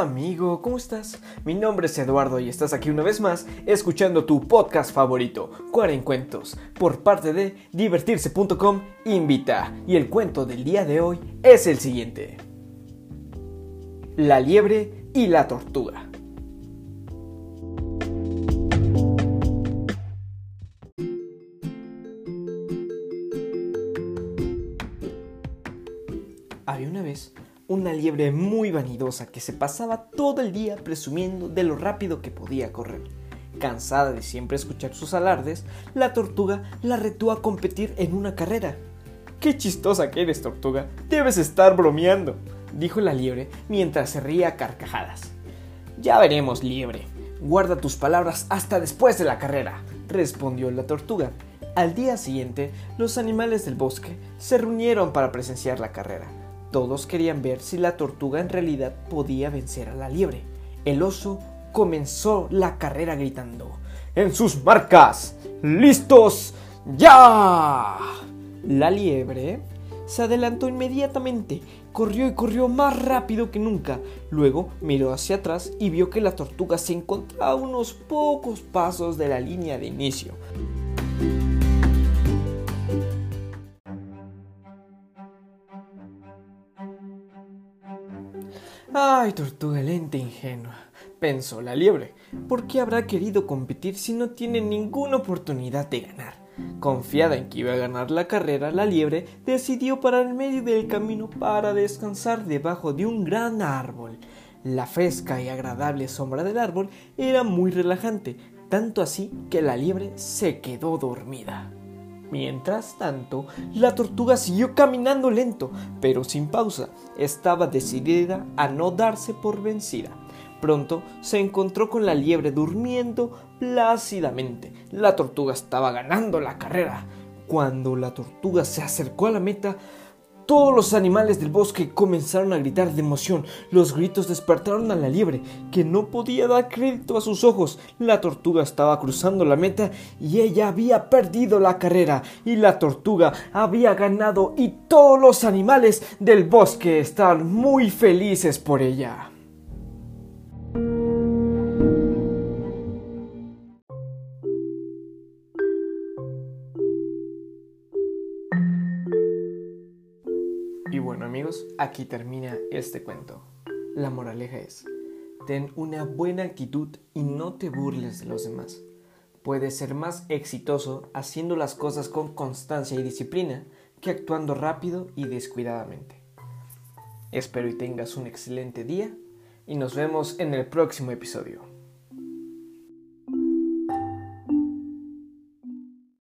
Amigo, ¿cómo estás? Mi nombre es Eduardo y estás aquí una vez más escuchando tu podcast favorito, Cuentos, por parte de divertirse.com Invita. Y el cuento del día de hoy es el siguiente. La liebre y la tortuga. Había una vez una liebre muy vanidosa que se pasaba todo el día presumiendo de lo rápido que podía correr. Cansada de siempre escuchar sus alardes, la tortuga la retó a competir en una carrera. ¡Qué chistosa que eres, tortuga! Debes estar bromeando, dijo la liebre mientras se ría a carcajadas. Ya veremos, liebre. Guarda tus palabras hasta después de la carrera, respondió la tortuga. Al día siguiente, los animales del bosque se reunieron para presenciar la carrera. Todos querían ver si la tortuga en realidad podía vencer a la liebre. El oso comenzó la carrera gritando, ¡En sus marcas! ¡Listos! ¡Ya! La liebre se adelantó inmediatamente, corrió y corrió más rápido que nunca. Luego miró hacia atrás y vio que la tortuga se encontraba a unos pocos pasos de la línea de inicio. Ay, tortuga lenta ingenua, pensó la liebre. ¿Por qué habrá querido competir si no tiene ninguna oportunidad de ganar? Confiada en que iba a ganar la carrera, la liebre decidió parar en medio del camino para descansar debajo de un gran árbol. La fresca y agradable sombra del árbol era muy relajante, tanto así que la liebre se quedó dormida. Mientras tanto, la tortuga siguió caminando lento, pero sin pausa. Estaba decidida a no darse por vencida. Pronto se encontró con la liebre durmiendo plácidamente. La tortuga estaba ganando la carrera. Cuando la tortuga se acercó a la meta, todos los animales del bosque comenzaron a gritar de emoción. Los gritos despertaron a la liebre, que no podía dar crédito a sus ojos. La tortuga estaba cruzando la meta y ella había perdido la carrera. Y la tortuga había ganado y todos los animales del bosque estaban muy felices por ella. Bueno amigos, aquí termina este cuento. La moraleja es, ten una buena actitud y no te burles de los demás. Puedes ser más exitoso haciendo las cosas con constancia y disciplina que actuando rápido y descuidadamente. Espero y tengas un excelente día y nos vemos en el próximo episodio.